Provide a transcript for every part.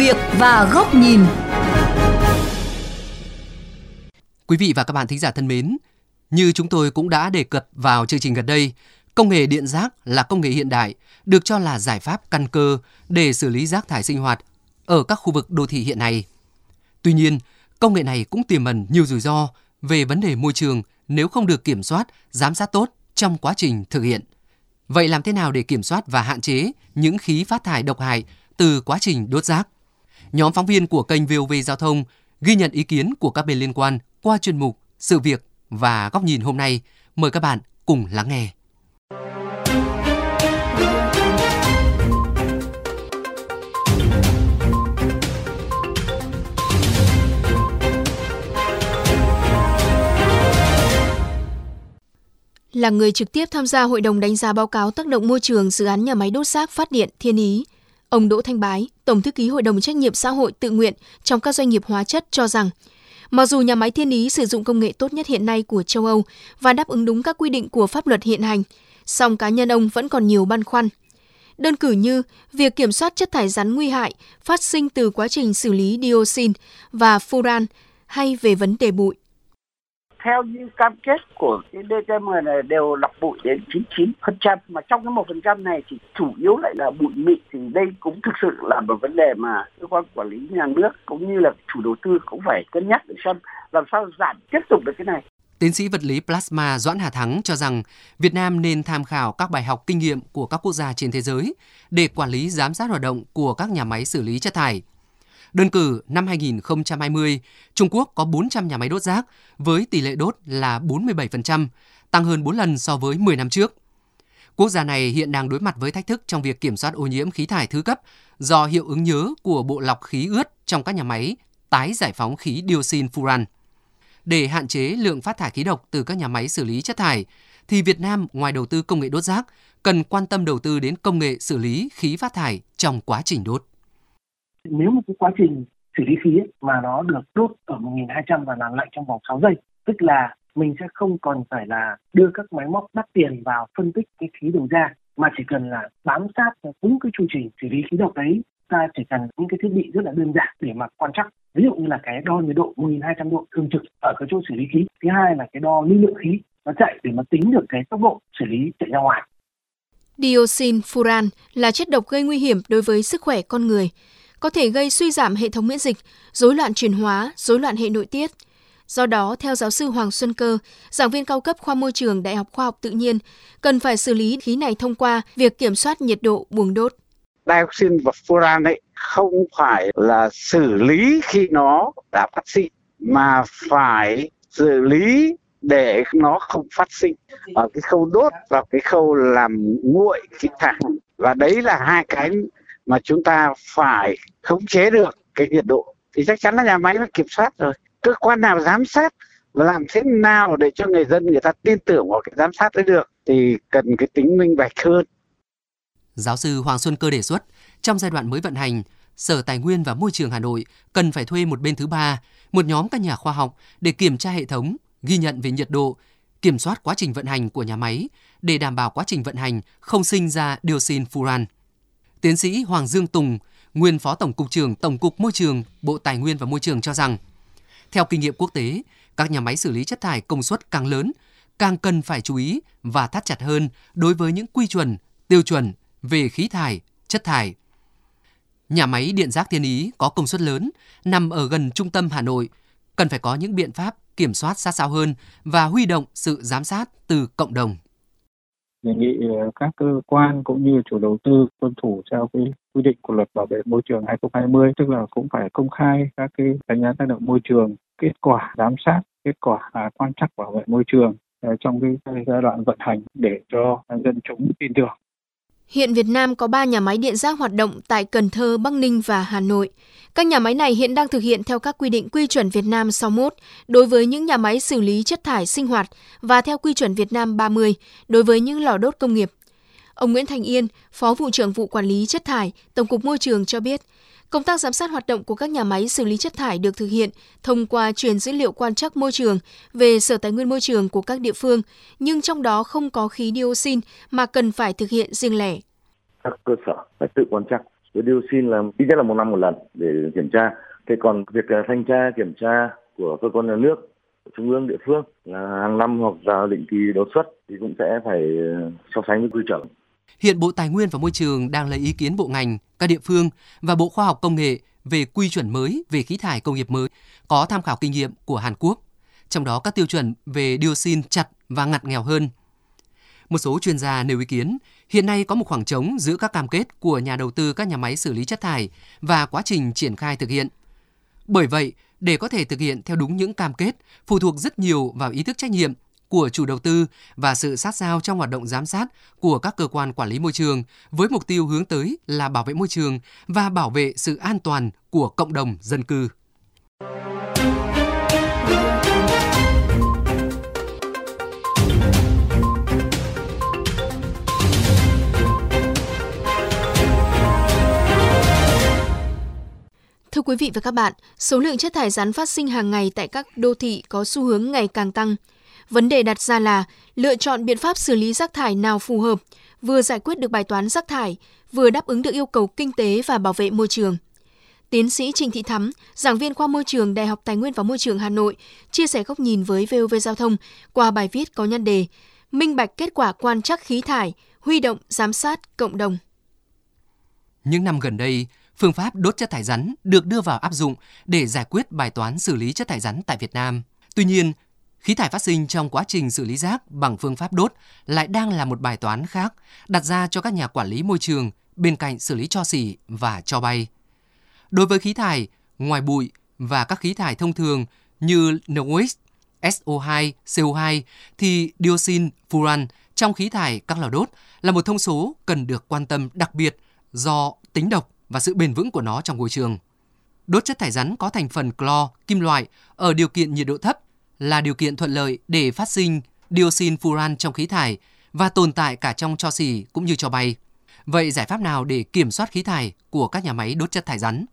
việc và góc nhìn. Quý vị và các bạn thính giả thân mến, như chúng tôi cũng đã đề cập vào chương trình gần đây, công nghệ điện rác là công nghệ hiện đại, được cho là giải pháp căn cơ để xử lý rác thải sinh hoạt ở các khu vực đô thị hiện nay. Tuy nhiên, công nghệ này cũng tiềm ẩn nhiều rủi ro về vấn đề môi trường nếu không được kiểm soát, giám sát tốt trong quá trình thực hiện. Vậy làm thế nào để kiểm soát và hạn chế những khí phát thải độc hại từ quá trình đốt rác? Nhóm phóng viên của kênh VOV Giao thông ghi nhận ý kiến của các bên liên quan qua chuyên mục Sự việc và góc nhìn hôm nay. Mời các bạn cùng lắng nghe. là người trực tiếp tham gia hội đồng đánh giá báo cáo tác động môi trường, dự án nhà máy đốt rác phát điện Thiên Ý. Ông Đỗ Thanh Bái, Tổng thư ký Hội đồng trách nhiệm xã hội tự nguyện trong các doanh nghiệp hóa chất cho rằng, mặc dù nhà máy Thiên Ý sử dụng công nghệ tốt nhất hiện nay của châu Âu và đáp ứng đúng các quy định của pháp luật hiện hành, song cá nhân ông vẫn còn nhiều băn khoăn. Đơn cử như việc kiểm soát chất thải rắn nguy hại phát sinh từ quá trình xử lý dioxin và furan hay về vấn đề bụi theo như cam kết của cái DTM này đều lọc bụi đến 99% mà trong cái một phần trăm này thì chủ yếu lại là bụi mịn, thì đây cũng thực sự là một vấn đề mà cơ quan quản lý nhà nước cũng như là chủ đầu tư cũng phải cân nhắc để xem làm sao giảm tiếp tục được cái này. Tiến sĩ vật lý plasma Doãn Hà Thắng cho rằng Việt Nam nên tham khảo các bài học kinh nghiệm của các quốc gia trên thế giới để quản lý giám sát hoạt động của các nhà máy xử lý chất thải Đơn cử, năm 2020, Trung Quốc có 400 nhà máy đốt rác với tỷ lệ đốt là 47%, tăng hơn 4 lần so với 10 năm trước. Quốc gia này hiện đang đối mặt với thách thức trong việc kiểm soát ô nhiễm khí thải thứ cấp do hiệu ứng nhớ của bộ lọc khí ướt trong các nhà máy tái giải phóng khí dioxin furan. Để hạn chế lượng phát thải khí độc từ các nhà máy xử lý chất thải, thì Việt Nam ngoài đầu tư công nghệ đốt rác, cần quan tâm đầu tư đến công nghệ xử lý khí phát thải trong quá trình đốt nếu một cái quá trình xử lý khí ấy, mà nó được đốt ở 1200 và làm lạnh trong vòng 6 giây tức là mình sẽ không còn phải là đưa các máy móc đắt tiền vào phân tích cái khí đầu ra mà chỉ cần là bám sát đúng cái chu trình xử lý khí độc đấy ta chỉ cần những cái thiết bị rất là đơn giản để mà quan trắc. Ví dụ như là cái đo nhiệt độ 1200 độ thường trực ở cái chỗ xử lý khí. Thứ hai là cái đo lưu lượng khí nó chạy để mà tính được cái tốc độ xử lý chạy ra ngoài. Dioxin furan là chất độc gây nguy hiểm đối với sức khỏe con người có thể gây suy giảm hệ thống miễn dịch, rối loạn chuyển hóa, rối loạn hệ nội tiết. Do đó, theo giáo sư Hoàng Xuân Cơ, giảng viên cao cấp khoa môi trường Đại học Khoa học Tự nhiên, cần phải xử lý khí này thông qua việc kiểm soát nhiệt độ buồng đốt. Dioxin và furan ấy không phải là xử lý khi nó đã phát sinh, mà phải xử lý để nó không phát sinh ở cái khâu đốt và cái khâu làm nguội khí thải và đấy là hai cái mà chúng ta phải khống chế được cái nhiệt độ thì chắc chắn là nhà máy phải kiểm soát rồi cơ quan nào giám sát và làm thế nào để cho người dân người ta tin tưởng vào cái giám sát đấy được thì cần cái tính minh bạch hơn. Giáo sư Hoàng Xuân Cơ đề xuất trong giai đoạn mới vận hành, Sở Tài nguyên và Môi trường Hà Nội cần phải thuê một bên thứ ba, một nhóm các nhà khoa học để kiểm tra hệ thống, ghi nhận về nhiệt độ, kiểm soát quá trình vận hành của nhà máy để đảm bảo quá trình vận hành không sinh ra dioxin furan. Tiến sĩ Hoàng Dương Tùng, nguyên Phó Tổng cục trưởng Tổng cục Môi trường, Bộ Tài nguyên và Môi trường cho rằng, theo kinh nghiệm quốc tế, các nhà máy xử lý chất thải công suất càng lớn, càng cần phải chú ý và thắt chặt hơn đối với những quy chuẩn, tiêu chuẩn về khí thải, chất thải. Nhà máy điện rác Thiên Ý có công suất lớn, nằm ở gần trung tâm Hà Nội, cần phải có những biện pháp kiểm soát sát sao hơn và huy động sự giám sát từ cộng đồng đề nghị ờ, các cơ quan cũng như chủ đầu tư tuân thủ theo cái quy định của luật bảo vệ môi trường 2020 tức là cũng phải công khai các cái đánh giá tác động môi trường kết quả giám sát kết quả à, quan trắc bảo vệ môi trường ờ, trong cái giai đoạn vận hành để cho dân chúng tin tưởng. Hiện Việt Nam có 3 nhà máy điện rác hoạt động tại Cần Thơ, Bắc Ninh và Hà Nội. Các nhà máy này hiện đang thực hiện theo các quy định quy chuẩn Việt Nam 61 đối với những nhà máy xử lý chất thải sinh hoạt và theo quy chuẩn Việt Nam 30 đối với những lò đốt công nghiệp. Ông Nguyễn Thành Yên, Phó vụ trưởng vụ quản lý chất thải, Tổng cục Môi trường cho biết, Công tác giám sát hoạt động của các nhà máy xử lý chất thải được thực hiện thông qua truyền dữ liệu quan trắc môi trường về Sở Tài nguyên Môi trường của các địa phương, nhưng trong đó không có khí dioxin mà cần phải thực hiện riêng lẻ. Các cơ sở phải tự quan trắc với dioxin là ít nhất là một năm một lần để kiểm tra. Thế còn việc à, thanh tra kiểm tra của cơ quan nhà nước trung ương địa phương là hàng năm hoặc vào định kỳ đột xuất thì cũng sẽ phải à, so sánh với quy chuẩn. Hiện Bộ Tài nguyên và Môi trường đang lấy ý kiến bộ ngành, các địa phương và Bộ Khoa học Công nghệ về quy chuẩn mới về khí thải công nghiệp mới có tham khảo kinh nghiệm của Hàn Quốc. Trong đó các tiêu chuẩn về dioxin chặt và ngặt nghèo hơn. Một số chuyên gia nêu ý kiến, hiện nay có một khoảng trống giữa các cam kết của nhà đầu tư các nhà máy xử lý chất thải và quá trình triển khai thực hiện. Bởi vậy, để có thể thực hiện theo đúng những cam kết phụ thuộc rất nhiều vào ý thức trách nhiệm của chủ đầu tư và sự sát sao trong hoạt động giám sát của các cơ quan quản lý môi trường với mục tiêu hướng tới là bảo vệ môi trường và bảo vệ sự an toàn của cộng đồng dân cư. Thưa quý vị và các bạn, số lượng chất thải rắn phát sinh hàng ngày tại các đô thị có xu hướng ngày càng tăng. Vấn đề đặt ra là lựa chọn biện pháp xử lý rác thải nào phù hợp, vừa giải quyết được bài toán rác thải, vừa đáp ứng được yêu cầu kinh tế và bảo vệ môi trường. Tiến sĩ Trình Thị Thắm, giảng viên khoa môi trường Đại học Tài nguyên và Môi trường Hà Nội, chia sẻ góc nhìn với VOV Giao thông qua bài viết có nhan đề Minh bạch kết quả quan trắc khí thải, huy động giám sát cộng đồng. Những năm gần đây, phương pháp đốt chất thải rắn được đưa vào áp dụng để giải quyết bài toán xử lý chất thải rắn tại Việt Nam. Tuy nhiên, khí thải phát sinh trong quá trình xử lý rác bằng phương pháp đốt lại đang là một bài toán khác đặt ra cho các nhà quản lý môi trường bên cạnh xử lý cho xỉ và cho bay. Đối với khí thải, ngoài bụi và các khí thải thông thường như NOx, SO2, CO2 thì dioxin, furan trong khí thải các lò đốt là một thông số cần được quan tâm đặc biệt do tính độc và sự bền vững của nó trong môi trường. Đốt chất thải rắn có thành phần clo, kim loại ở điều kiện nhiệt độ thấp là điều kiện thuận lợi để phát sinh dioxin furan trong khí thải và tồn tại cả trong cho xỉ cũng như cho bay. Vậy giải pháp nào để kiểm soát khí thải của các nhà máy đốt chất thải rắn?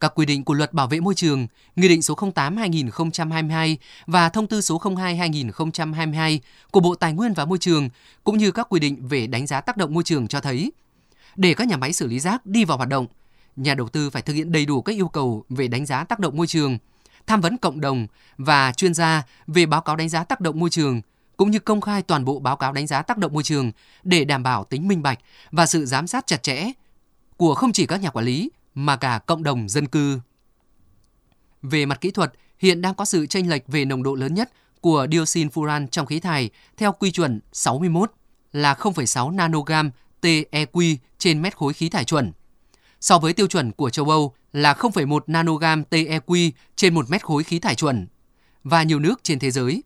Các quy định của Luật Bảo vệ môi trường, Nghị định số 08/2022 và Thông tư số 02/2022 của Bộ Tài nguyên và Môi trường cũng như các quy định về đánh giá tác động môi trường cho thấy để các nhà máy xử lý rác đi vào hoạt động, nhà đầu tư phải thực hiện đầy đủ các yêu cầu về đánh giá tác động môi trường, tham vấn cộng đồng và chuyên gia về báo cáo đánh giá tác động môi trường cũng như công khai toàn bộ báo cáo đánh giá tác động môi trường để đảm bảo tính minh bạch và sự giám sát chặt chẽ của không chỉ các nhà quản lý mà cả cộng đồng dân cư. Về mặt kỹ thuật, hiện đang có sự chênh lệch về nồng độ lớn nhất của dioxin furan trong khí thải theo quy chuẩn 61 là 0,6 nanogam TEQ trên mét khối khí thải chuẩn. So với tiêu chuẩn của châu Âu là 0,1 nanogam TEQ trên 1 mét khối khí thải chuẩn và nhiều nước trên thế giới.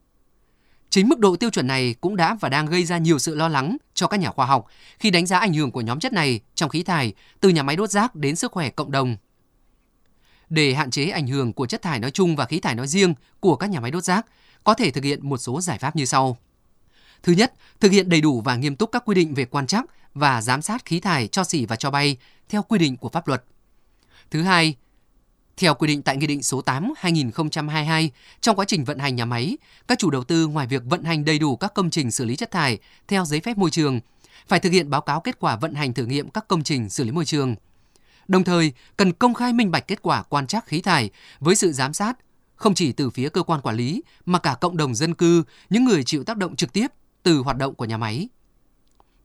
Chính mức độ tiêu chuẩn này cũng đã và đang gây ra nhiều sự lo lắng cho các nhà khoa học khi đánh giá ảnh hưởng của nhóm chất này trong khí thải từ nhà máy đốt rác đến sức khỏe cộng đồng. Để hạn chế ảnh hưởng của chất thải nói chung và khí thải nói riêng của các nhà máy đốt rác, có thể thực hiện một số giải pháp như sau. Thứ nhất, thực hiện đầy đủ và nghiêm túc các quy định về quan trắc và giám sát khí thải cho xỉ và cho bay theo quy định của pháp luật. Thứ hai, theo quy định tại Nghị định số 8-2022, trong quá trình vận hành nhà máy, các chủ đầu tư ngoài việc vận hành đầy đủ các công trình xử lý chất thải theo giấy phép môi trường, phải thực hiện báo cáo kết quả vận hành thử nghiệm các công trình xử lý môi trường. Đồng thời, cần công khai minh bạch kết quả quan trắc khí thải với sự giám sát không chỉ từ phía cơ quan quản lý mà cả cộng đồng dân cư, những người chịu tác động trực tiếp từ hoạt động của nhà máy.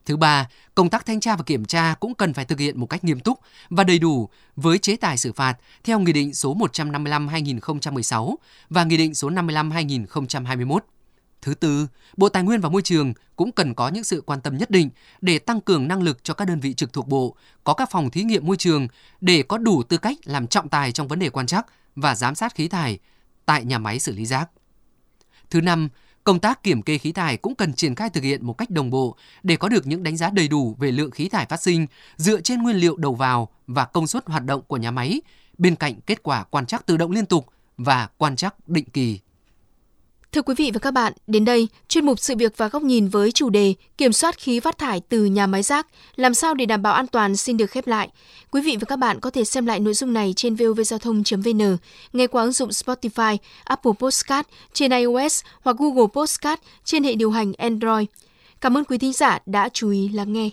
Thứ ba, công tác thanh tra và kiểm tra cũng cần phải thực hiện một cách nghiêm túc và đầy đủ với chế tài xử phạt theo Nghị định số 155-2016 và Nghị định số 55-2021. Thứ tư, Bộ Tài nguyên và Môi trường cũng cần có những sự quan tâm nhất định để tăng cường năng lực cho các đơn vị trực thuộc Bộ, có các phòng thí nghiệm môi trường để có đủ tư cách làm trọng tài trong vấn đề quan trắc và giám sát khí thải tại nhà máy xử lý rác. Thứ năm, Công tác kiểm kê khí thải cũng cần triển khai thực hiện một cách đồng bộ để có được những đánh giá đầy đủ về lượng khí thải phát sinh dựa trên nguyên liệu đầu vào và công suất hoạt động của nhà máy, bên cạnh kết quả quan trắc tự động liên tục và quan trắc định kỳ. Thưa quý vị và các bạn, đến đây, chuyên mục sự việc và góc nhìn với chủ đề Kiểm soát khí phát thải từ nhà máy rác, làm sao để đảm bảo an toàn xin được khép lại. Quý vị và các bạn có thể xem lại nội dung này trên vovgiao thông.vn, nghe qua ứng dụng Spotify, Apple Podcast trên iOS hoặc Google Podcast trên hệ điều hành Android. Cảm ơn quý thính giả đã chú ý lắng nghe.